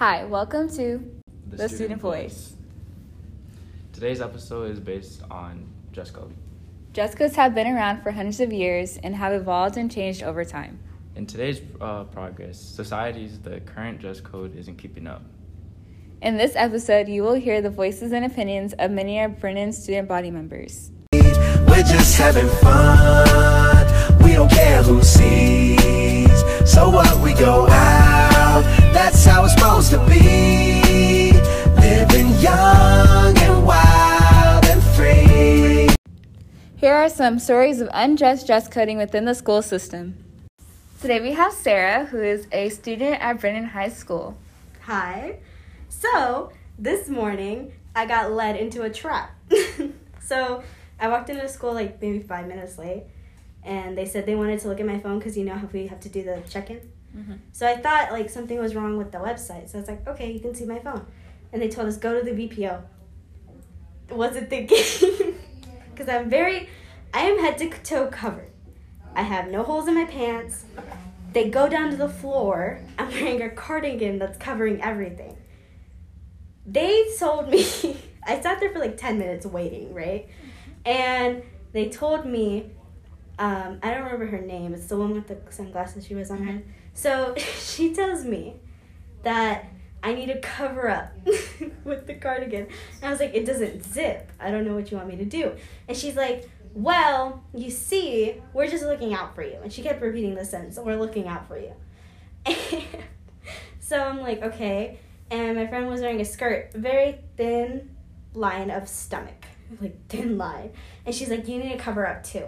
Hi, welcome to The Student Voice. Today's episode is based on dress code. Dress codes have been around for hundreds of years and have evolved and changed over time. In today's uh, progress, society's the current dress code isn't keeping up. In this episode, you will hear the voices and opinions of many of Brennan student body members. We're just having fun. We don't care who sees. So what we go out, that's how it's supposed to be. Living young and wild and free. Here are some stories of unjust dress coding within the school system. Today we have Sarah, who is a student at Brennan High School. Hi. So, this morning, I got led into a trap. so, I walked into school like maybe five minutes late, and they said they wanted to look at my phone because you know how we have to do the check in. Mm-hmm. So, I thought like something was wrong with the website. So, I was like, okay, you can see my phone. And they told us, go to the VPO. Wasn't thinking. Because I'm very, I am head to toe covered. I have no holes in my pants. They go down to the floor. I'm wearing a cardigan that's covering everything. They told me, I sat there for like 10 minutes waiting, right? Mm-hmm. And they told me, um, I don't remember her name, it's the one with the sunglasses she was on her head. So she tells me that I need to cover up with the cardigan. And I was like, it doesn't zip. I don't know what you want me to do. And she's like, well, you see, we're just looking out for you. And she kept repeating the sentence, we're looking out for you. so I'm like, okay. And my friend was wearing a skirt, very thin line of stomach, like thin line. And she's like, you need to cover up too.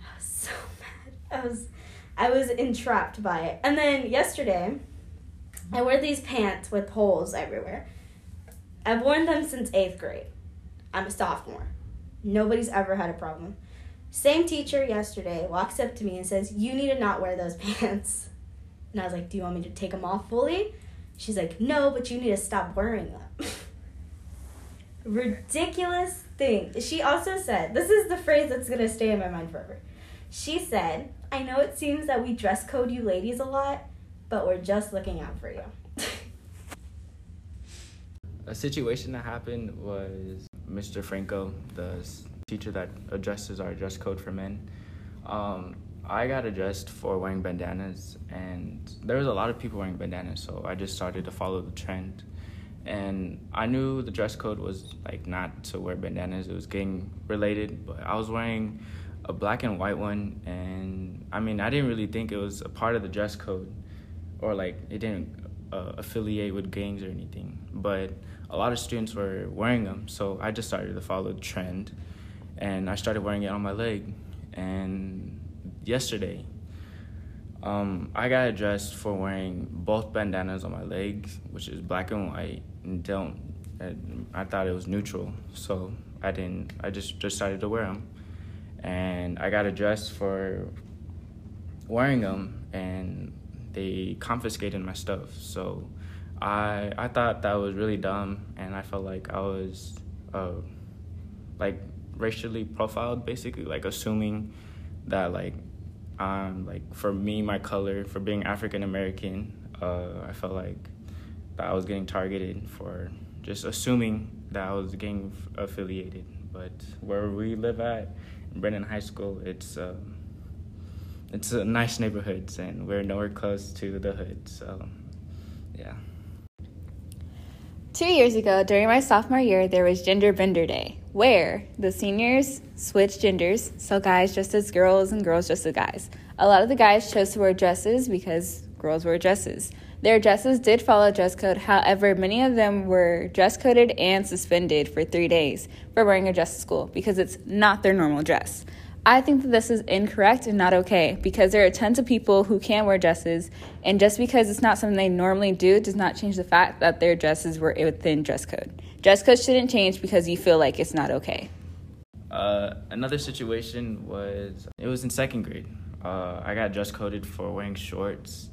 I was so mad. I was, I was entrapped by it. And then yesterday, I wear these pants with holes everywhere. I've worn them since eighth grade. I'm a sophomore. Nobody's ever had a problem. Same teacher yesterday walks up to me and says, You need to not wear those pants. And I was like, Do you want me to take them off fully? She's like, No, but you need to stop wearing them. Ridiculous thing. She also said, This is the phrase that's going to stay in my mind forever. She said, I know it seems that we dress code you ladies a lot, but we're just looking out for you. A situation that happened was Mr. Franco, the teacher that addresses our dress code for men. Um, I got addressed for wearing bandanas, and there was a lot of people wearing bandanas, so I just started to follow the trend. And I knew the dress code was like not to wear bandanas; it was gang related. But I was wearing a black and white one, and I mean, I didn't really think it was a part of the dress code, or like it didn't uh, affiliate with gangs or anything. But a lot of students were wearing them, so I just started to follow the trend, and I started wearing it on my leg. And yesterday, um, I got addressed for wearing both bandanas on my legs, which is black and white, and don't. and I thought it was neutral, so I didn't. I just decided to wear them, and I got addressed for wearing them, and they confiscated my stuff. So I I thought that was really dumb, and I felt like I was uh, like racially profiled, basically, like assuming that like um like for me my color for being African American, uh, I felt like that I was getting targeted for just assuming that I was gang affiliated. But where we live at, Brennan High School, it's. Um, it's a nice neighborhoods and we're nowhere close to the hood so yeah Two years ago, during my sophomore year, there was Gender Bender Day, where the seniors switched genders, so guys dressed as girls and girls dressed as guys. A lot of the guys chose to wear dresses because girls wear dresses. Their dresses did follow dress code, however, many of them were dress coded and suspended for three days for wearing a dress to school because it's not their normal dress. I think that this is incorrect and not okay because there are tons of people who can wear dresses, and just because it's not something they normally do does not change the fact that their dresses were within dress code. Dress code shouldn't change because you feel like it's not okay. uh, another situation was it was in second grade uh, i got dress coded for wearing shorts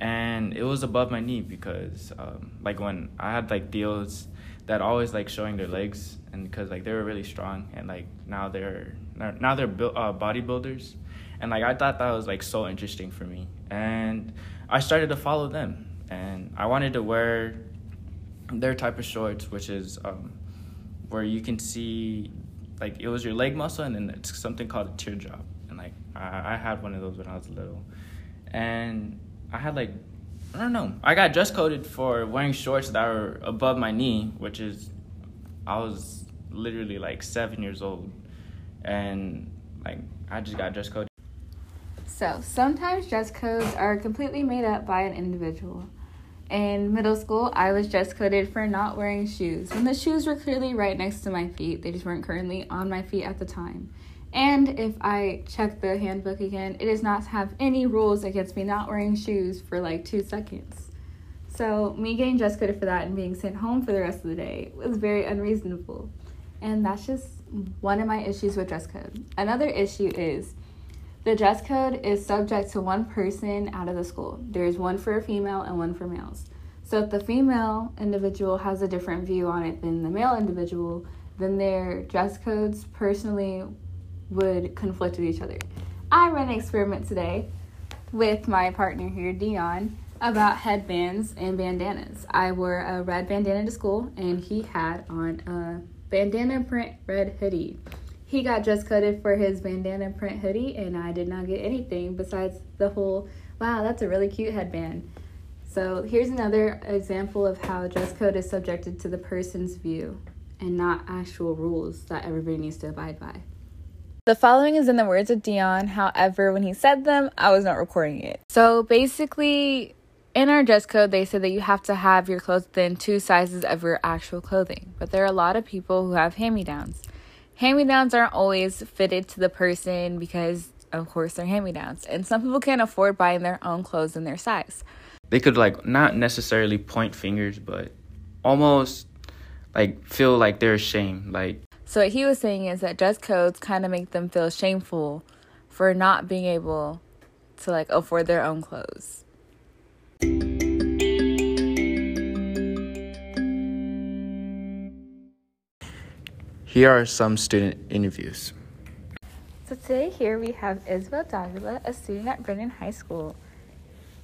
and it was above my knee because um, like when i had like deals that always like showing their legs and because like they were really strong and like now they're now they're built uh, bodybuilders. And like i thought that was like so interesting for me. And i started to follow them. And I wanted to wear their type of shorts, which is um, where you can see like it was your leg muscle, and then it's something called a teardrop, and like I, I had one of those when I was little, and I had like I don't know. I got dress coded for wearing shorts that were above my knee, which is I was literally like seven years old, and like I just got dress coded. So, sometimes dress codes are completely made up by an individual. In middle school, I was dress coded for not wearing shoes when the shoes were clearly right next to my feet. They just weren't currently on my feet at the time. And if I check the handbook again, it does not have any rules against me not wearing shoes for like two seconds. So, me getting dress coded for that and being sent home for the rest of the day was very unreasonable. And that's just one of my issues with dress code. Another issue is the dress code is subject to one person out of the school. There's one for a female and one for males. So if the female individual has a different view on it than the male individual, then their dress codes personally would conflict with each other. I ran an experiment today with my partner here, Dion, about headbands and bandanas. I wore a red bandana to school, and he had on a bandana print red hoodie. He got dress coded for his bandana print hoodie, and I did not get anything besides the whole, wow, that's a really cute headband. So here's another example of how dress code is subjected to the person's view and not actual rules that everybody needs to abide by. The following is in the words of Dion, however, when he said them, I was not recording it. So basically, in our dress code, they said that you have to have your clothes within two sizes of your actual clothing. But there are a lot of people who have hand me downs. Hand me downs aren't always fitted to the person because, of course, they're hand me downs. And some people can't afford buying their own clothes in their size. They could like not necessarily point fingers, but almost like feel like they're ashamed. Like So, what he was saying is that dress codes kind of make them feel shameful for not being able to like afford their own clothes. here are some student interviews. So today here we have Isabel Davila, a student at Brennan High School.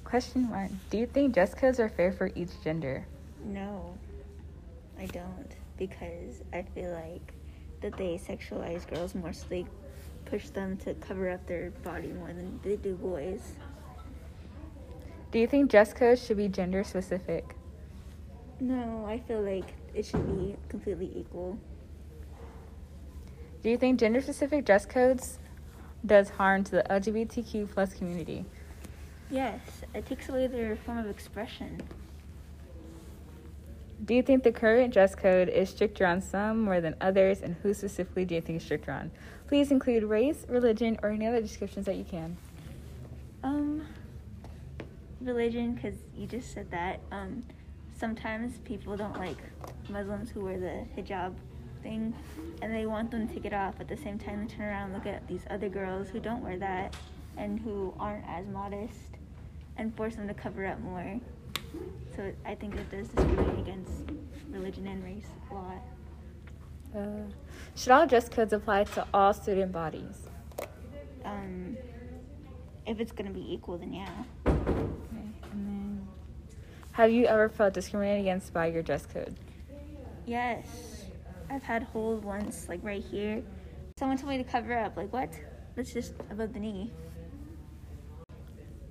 Question one: Do you think dress codes are fair for each gender? No, I don't because I feel like that they sexualize girls more, so they push them to cover up their body more than they do boys. Do you think dress codes should be gender specific? No, I feel like it should be completely equal. Do you think gender specific dress codes does harm to the LGBTQ plus community? Yes, it takes away their form of expression. Do you think the current dress code is stricter on some more than others, and who specifically do you think is stricter on? Please include race, religion, or any other descriptions that you can. Um, religion, because you just said that. Um, sometimes people don't like Muslims who wear the hijab thing, and they want them to get off. At the same time, they turn around and look at these other girls who don't wear that and who aren't as modest, and force them to cover up more. So I think it does discriminate against religion and race a lot. Uh, should all dress codes apply to all student bodies? Um, if it's gonna be equal, then yeah. Okay, and then, have you ever felt discriminated against by your dress code? Yes, I've had holes once, like right here. Someone told me to cover up. Like what? That's just above the knee.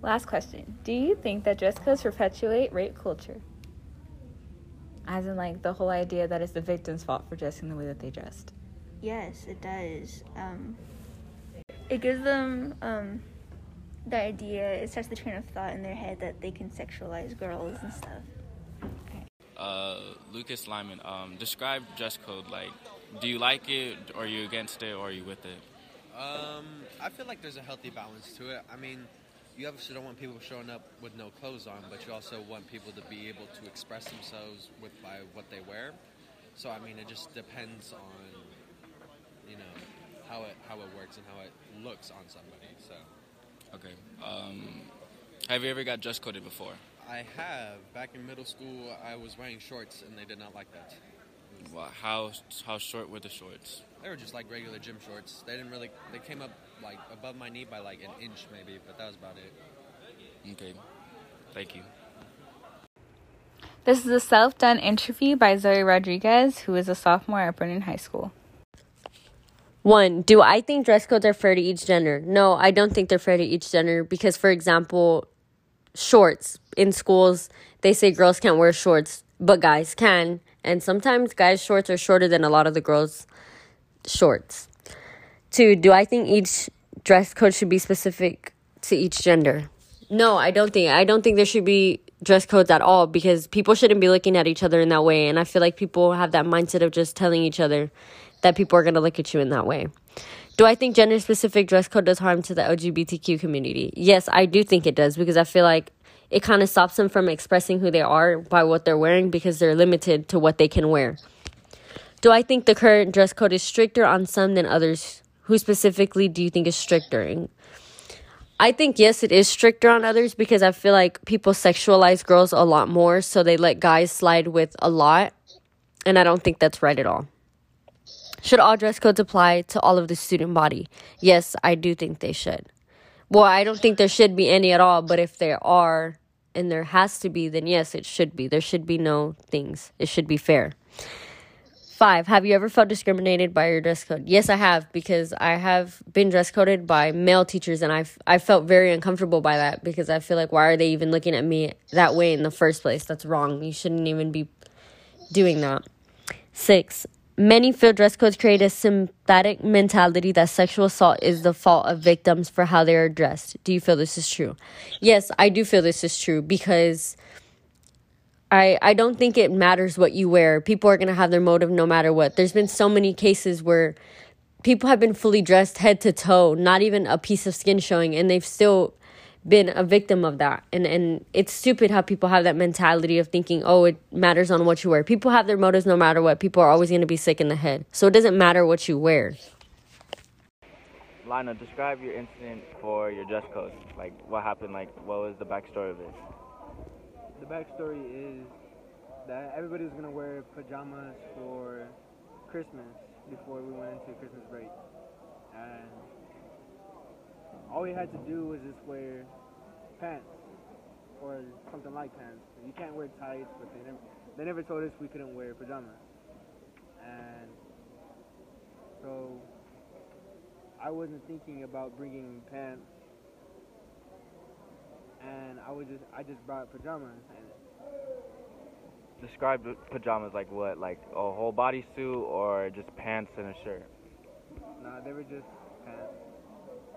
Last question. Do you think that dress codes perpetuate rape culture? As in, like, the whole idea that it's the victim's fault for dressing the way that they dressed. Yes, it does. Um, it gives them um, the idea. It starts the train of thought in their head that they can sexualize girls and stuff. Uh, Lucas Lyman, um, describe dress code. Like, do you like it, or are you against it, or are you with it? Um, I feel like there's a healthy balance to it. I mean, you obviously don't want people showing up with no clothes on, but you also want people to be able to express themselves with by what they wear. So I mean, it just depends on you know how it how it works and how it looks on somebody. So Okay. Um, have you ever got dress coded before? I have back in middle school, I was wearing shorts and they did not like that. Well, how how short were the shorts? They were just like regular gym shorts. They didn't really. They came up like above my knee by like an inch maybe, but that was about it. Okay. Thank you. This is a self done interview by Zoe Rodriguez, who is a sophomore at Brennan High School. One, do I think dress codes are fair to each gender? No, I don't think they're fair to each gender because, for example, shorts in schools, they say girls can't wear shorts, but guys can. And sometimes guys' shorts are shorter than a lot of the girls' shorts. Two, do I think each dress code should be specific to each gender? No, I don't think. I don't think there should be dress codes at all because people shouldn't be looking at each other in that way. And I feel like people have that mindset of just telling each other that people are going to look at you in that way. Do I think gender specific dress code does harm to the LGBTQ community? Yes, I do think it does because I feel like it kind of stops them from expressing who they are by what they're wearing because they're limited to what they can wear. Do I think the current dress code is stricter on some than others? Who specifically do you think is stricter? I think yes, it is stricter on others because I feel like people sexualize girls a lot more, so they let guys slide with a lot, and I don't think that's right at all. Should all dress codes apply to all of the student body? Yes, I do think they should. Well, I don't think there should be any at all, but if there are and there has to be, then yes, it should be. There should be no things. It should be fair. Five, have you ever felt discriminated by your dress code? Yes, I have because I have been dress coded by male teachers and I've I felt very uncomfortable by that because I feel like why are they even looking at me that way in the first place? That's wrong. You shouldn't even be doing that. Six, many feel dress codes create a sympathetic mentality that sexual assault is the fault of victims for how they are dressed. Do you feel this is true? Yes, I do feel this is true because I, I don't think it matters what you wear. People are going to have their motive no matter what. There's been so many cases where people have been fully dressed head to toe, not even a piece of skin showing, and they've still been a victim of that. And and it's stupid how people have that mentality of thinking, "Oh, it matters on what you wear." People have their motives no matter what. People are always going to be sick in the head. So it doesn't matter what you wear. Lina, describe your incident for your dress code. Like, what happened? Like, what was the backstory of it? The backstory is that everybody was gonna wear pajamas for Christmas before we went into Christmas break, and all we had to do was just wear pants or something like pants. You can't wear tights, but they never they never told us we couldn't wear pajamas, and so I wasn't thinking about bringing pants and I was just I just brought pajamas and Describe pajamas like what? Like a whole bodysuit or just pants and a shirt? nah they were just pants,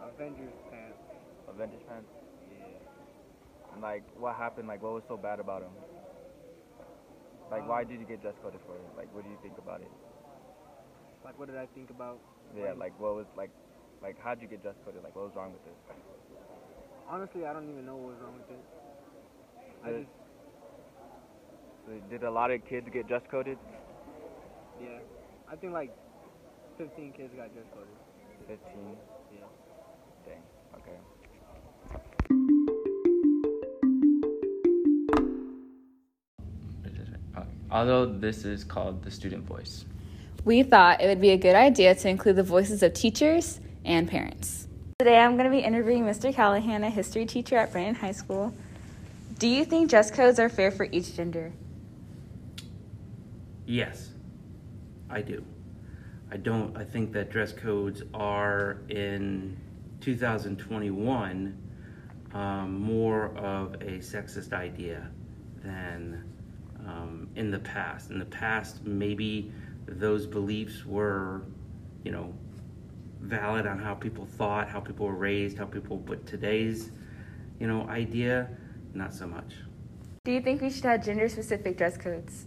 Avengers pants. Avengers pants? Yeah. And like, what happened? Like, what was so bad about them? Like, why um, did you get dress coded for it? Like, what do you think about it? Like what did I think about? Yeah, like, what was like, like, how'd you get dress coded? Like, what was wrong with it? Honestly, I don't even know what was wrong with it. I Did- just Did a lot of kids get dress coded? yeah. I think like 15 kids got dress coded. 15. Yeah. Dang. Okay. Although this is called the student voice. We thought it would be a good idea to include the voices of teachers and parents. Today I'm going to be interviewing Mr. Callahan, a history teacher at Brandon High School. Do you think dress codes are fair for each gender? Yes, I do. I don't. I think that dress codes are in 2021 um, more of a sexist idea than um, in the past. In the past, maybe those beliefs were, you know, valid on how people thought, how people were raised, how people. But today's, you know, idea, not so much. Do you think we should have gender specific dress codes?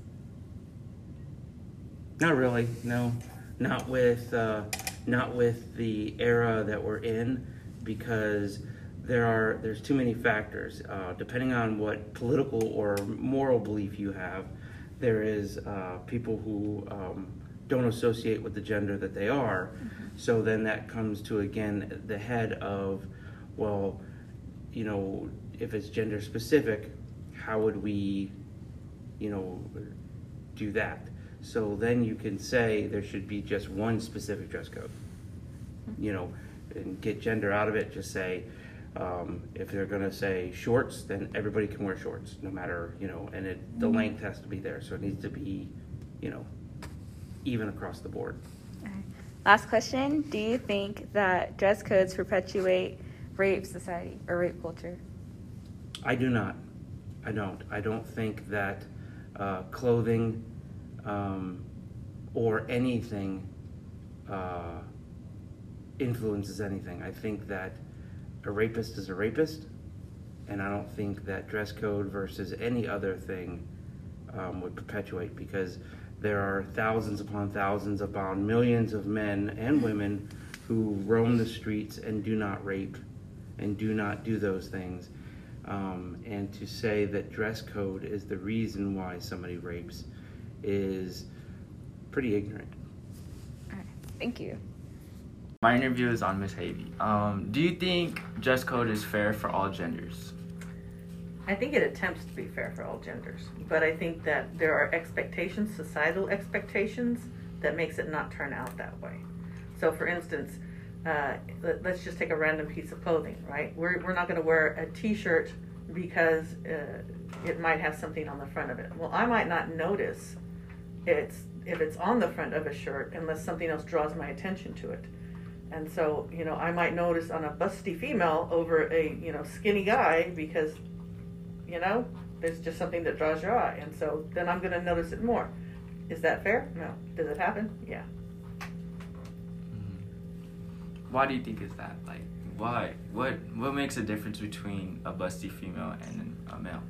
Not really. No, not with uh, not with the era that we're in, because there are there's too many factors. Uh, depending on what political or moral belief you have, there is uh, people who um, don't associate with the gender that they are. So then that comes to again the head of, well, you know, if it's gender specific, how would we, you know, do that? So then you can say there should be just one specific dress code. You know, and get gender out of it. Just say Um, if they're going to say shorts, then everybody can wear shorts, no matter you know, and it the length has to be there, so it needs to be, you know, even across the board. Last question Do you think that dress codes perpetuate rape society or rape culture? I do not. I don't. I don't think that uh, clothing um, or anything uh, influences anything. I think that a rapist is a rapist, and I don't think that dress code versus any other thing um, would perpetuate because there are thousands upon thousands upon millions of men and women who roam the streets and do not rape and do not do those things. Um, and to say that dress code is the reason why somebody rapes is pretty ignorant. All right. Thank you. My interview is on Miss Havey. Um, do you think dress code is fair for all genders? I think it attempts to be fair for all genders, but I think that there are expectations, societal expectations, that makes it not turn out that way. So, for instance, uh, let, us just take a random piece of clothing, right? We're, we're not going to wear a T-shirt because uh, it might have something on the front of it. Well, I might not notice it's if it's on the front of a shirt unless something else draws my attention to it. And so, you know, I might notice on a busty female over a, you know, skinny guy because, you know, there's just something that draws your eye. And so then I'm going to notice it more. Is that fair? No. Does it happen? Yeah. Mm-hmm. Why do you think is that? Like, why? What What makes a difference between a busty female and a male?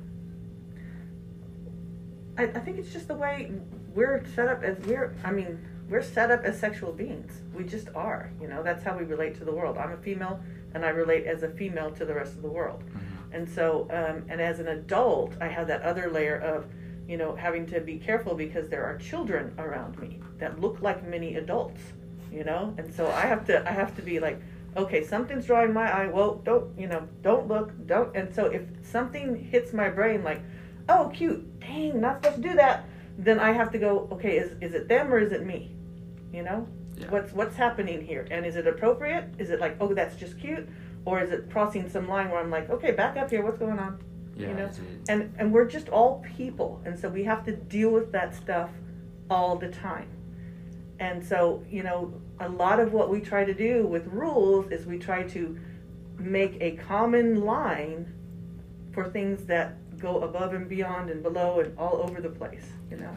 I, I think it's just the way we're set up as we're. I mean, we're set up as sexual beings. We just are. You know, that's how we relate to the world. I'm a female, and I relate as a female to the rest of the world. Mm-hmm. And so, um, and as an adult, I have that other layer of, you know, having to be careful because there are children around me that look like mini adults. You know, and so I have to. I have to be like, okay, something's drawing my eye. Well, don't you know? Don't look. Don't. And so if something hits my brain, like, oh, cute. Dang, not supposed to do that then I have to go, okay, is, is it them or is it me? You know? Yeah. What's what's happening here? And is it appropriate? Is it like, oh, that's just cute? Or is it crossing some line where I'm like, okay, back up here, what's going on? Yeah, you know? And and we're just all people, and so we have to deal with that stuff all the time. And so, you know, a lot of what we try to do with rules is we try to make a common line for things that go above and beyond and below and all over the place. You know,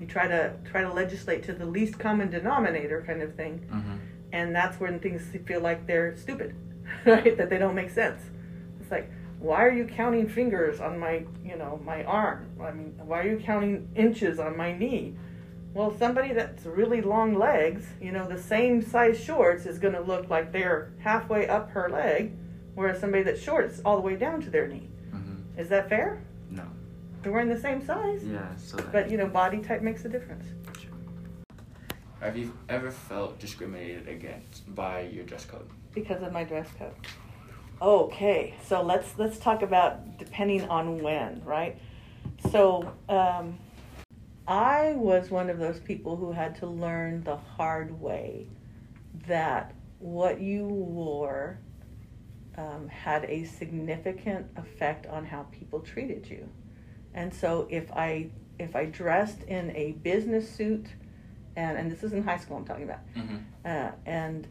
you try to try to legislate to the least common denominator kind of thing, mm-hmm. and that's when things feel like they're stupid, right? That they don't make sense. It's like, why are you counting fingers on my, you know, my arm? I mean, why are you counting inches on my knee? Well, somebody that's really long legs, you know, the same size shorts is going to look like they're halfway up her leg, whereas somebody that's short is all the way down to their knee. Mm-hmm. Is that fair? No. They're wearing the same size. Yeah. So. But you know, body type makes a difference. Have you ever felt discriminated against by your dress code? Because of my dress code. Okay, so let's let's talk about depending on when, right? So, um, I was one of those people who had to learn the hard way that what you wore um, had a significant effect on how people treated you. And so if I if I dressed in a business suit, and and this is in high school I'm talking about, mm-hmm. uh, and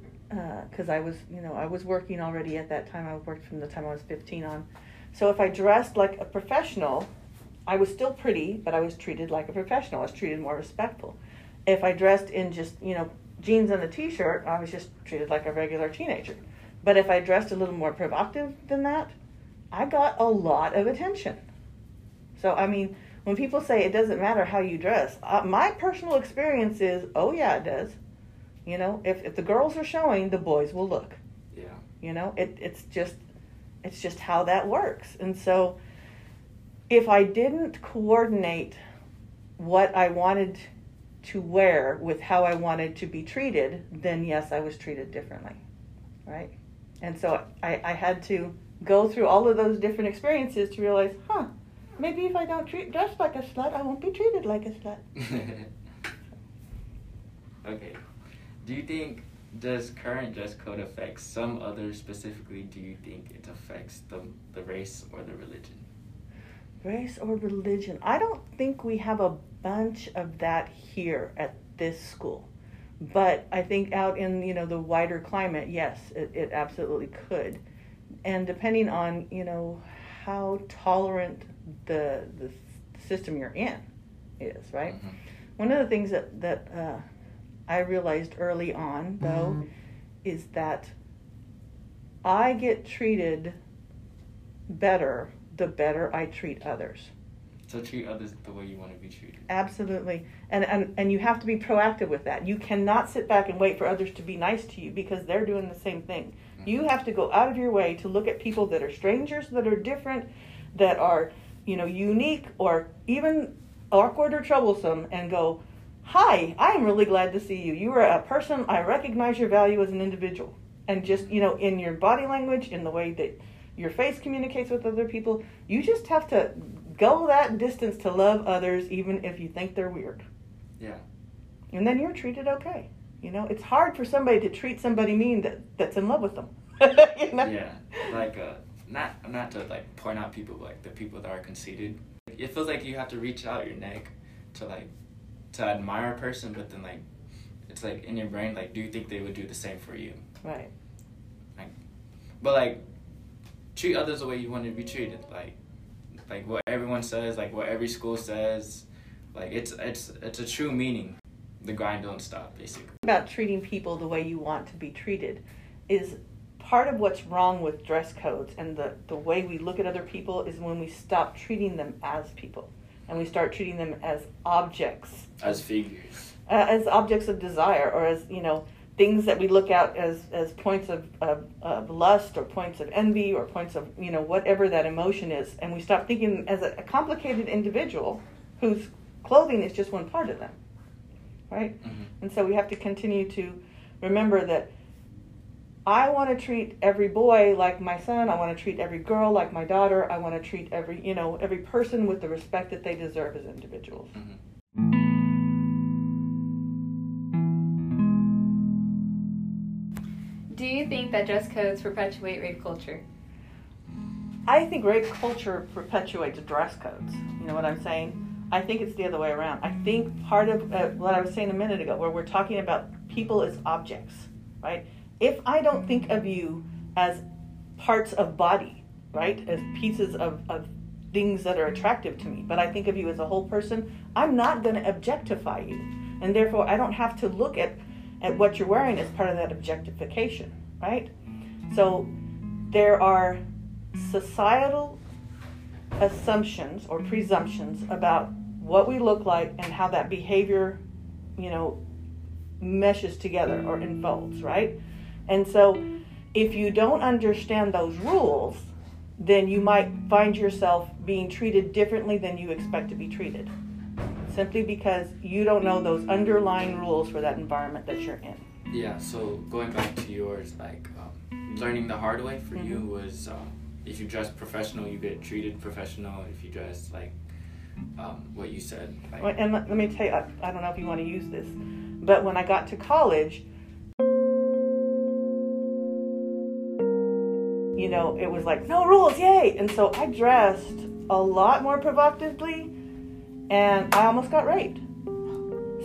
because uh, I was you know I was working already at that time I worked from the time I was 15 on, so if I dressed like a professional, I was still pretty, but I was treated like a professional. I was treated more respectful. If I dressed in just you know jeans and a t-shirt, I was just treated like a regular teenager. But if I dressed a little more provocative than that, I got a lot of attention. So, I mean, when people say it doesn't matter how you dress, uh, my personal experience is, oh, yeah, it does. You know, if, if the girls are showing, the boys will look. Yeah. You know, it, it's just it's just how that works. And so if I didn't coordinate what I wanted to wear with how I wanted to be treated, then yes, I was treated differently. Right? And so I, I had to go through all of those different experiences to realize, huh, maybe if I don't treat dress like a slut, I won't be treated like a slut. okay. Do you think does current dress code affect some others specifically? Do you think it affects the the race or the religion? Race or religion? I don't think we have a bunch of that here at this school. But I think out in, you know, the wider climate, yes, it, it absolutely could. And depending on, you know, how tolerant the the system you're in is, right? Mhm. One of the things that that uh, I realized early on, though, mm-hmm. is that I get treated better the better I treat others. So treat others the way you want to be treated. Absolutely. And, and and you have to be proactive with that. You cannot sit back and wait for others to be nice to you because they're doing the same thing. Mm-hmm. You have to go out of your way to look at people that are strangers, that are different, that are, you know, unique or even awkward or troublesome and go, "Hi, I am really glad to see you. You are a person. I recognize your value as an individual." And just, you know, in your body language, in the way that your face communicates with other people, you just have to go that distance to love others even if you think they're weird. Yeah. And then you're treated okay. You know, it's hard for somebody to treat somebody mean that that's in love with them. you know? Yeah. Like uh, not not to like point out people, but like the people that are conceited. It feels like you have to reach out your neck to like to admire a person, but then like it's like in your brain, like do you think they would do the same for you? Right. Like, but like treat others the way you want to be treated. Like like what everyone says, like what every school says. Like it's it's it's a true meaning. The grind don't stop, basically. About treating people the way you want to be treated is part of what's wrong with dress codes and the, the way we look at other people is when we stop treating them as people and we start treating them as objects As figures. uh, as objects of desire or as you know things that we look at as as points of, of, of lust or points of envy or points of you know whatever that emotion is and we stop thinking as a, a complicated individual whose clothing is just one part of them right Mhm. and so we have to continue to remember that I want to treat every boy like my son. I want to treat every girl like my daughter. I want to treat every, you know, every person with the respect that they deserve as individuals. Mhm. Do you think that dress codes perpetuate rape culture? I think rape culture perpetuates dress codes. You know what I'm saying? I think it's the other way around. I think part of uh, what I was saying a minute ago, where we're talking about people as objects, right? If I don't think of you as parts of body, right, as pieces of, of things that are attractive to me, but I think of you as a whole person, I'm not going to objectify you. And therefore, I don't have to look at, at what you're wearing as part of that objectification, right? So there are societal assumptions or presumptions about what we look like and how that behavior, you know, meshes together or unfolds, right? And so if you don't understand those rules, then you might find yourself being treated differently than you expect to be treated. Simply because you don't know those underlying rules for that environment that you're in. Yeah, so going back to yours, like um, learning the hard way for you Mhm. was um, if you dress professional, you get treated professional. If you dress like um, what you said, like Well, And let let me tell you, I, I don't know if you want to use this, but when I got to college, you know, it was like, no rules, yay! And so I dressed a lot more provocatively, and I almost got raped.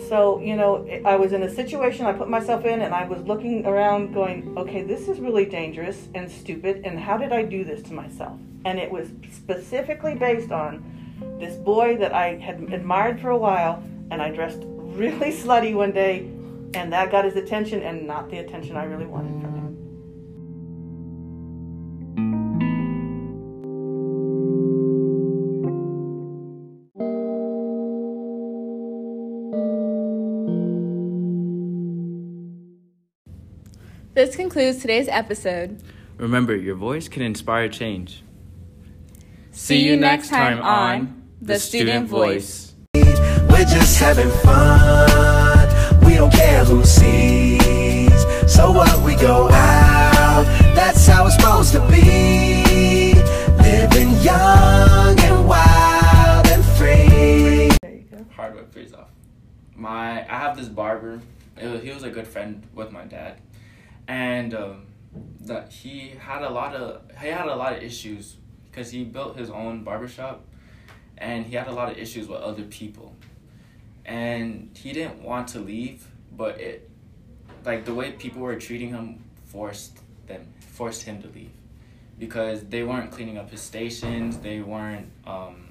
So, you know, I was in a situation I put myself in, and I was looking around going, okay, this is really dangerous and stupid, and how did I do this to myself? And it was specifically based on this boy that I had admired for a while, and I dressed really slutty one day, and that got his attention, and not the attention I really wanted from him. This concludes today's episode. remember, your voice can inspire change. See you next time on The Student Voice. We're just having fun. We don't care who sees. So what we go out, that's how it's supposed to be. Living young and wild and free. There you go. Hard way pays off. My I have this barber. It was, he was a good friend with my dad, and um, that he had a lot of he had a lot of issues because he built his own barbershop, and he had a lot of issues with other people, and he didn't want to leave, but it, like the way people were treating him, forced them forced him to leave, because they weren't cleaning up his stations, they weren't um.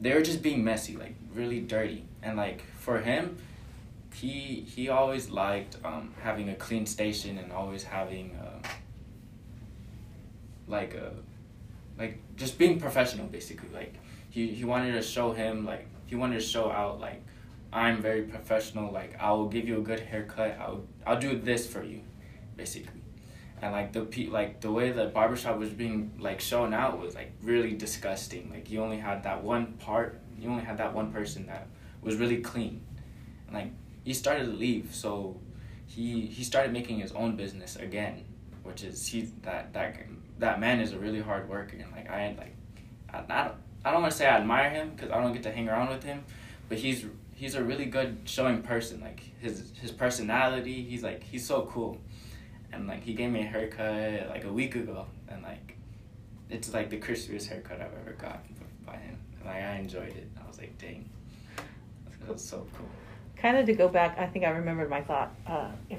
They were just being messy, like really dirty, and like for him, he he always liked um, having a clean station and always having uh, like a like just being professional basically. Like he, he wanted to show him like he wanted to show out like I'm very professional like I will give you a good haircut I'll I'll do this for you basically. And like the pe- like the way the barbershop was being like shown out was like really disgusting. Like you only had that one part you only had that one person that was really clean. And like he started to leave so he he started making his own business again which is he that that that man is a really hard worker and like i like i, I don't i don't want to say i admire him because i don't get to hang around with him but he's he's a really good showing person like his his personality he's like he's so cool. And like he gave me a haircut like a week ago and like it's like the crispiest haircut i've ever gotten by him and like i enjoyed it i was like dang. It was so cool kind of to go back, I think I remembered my thought. Uh, if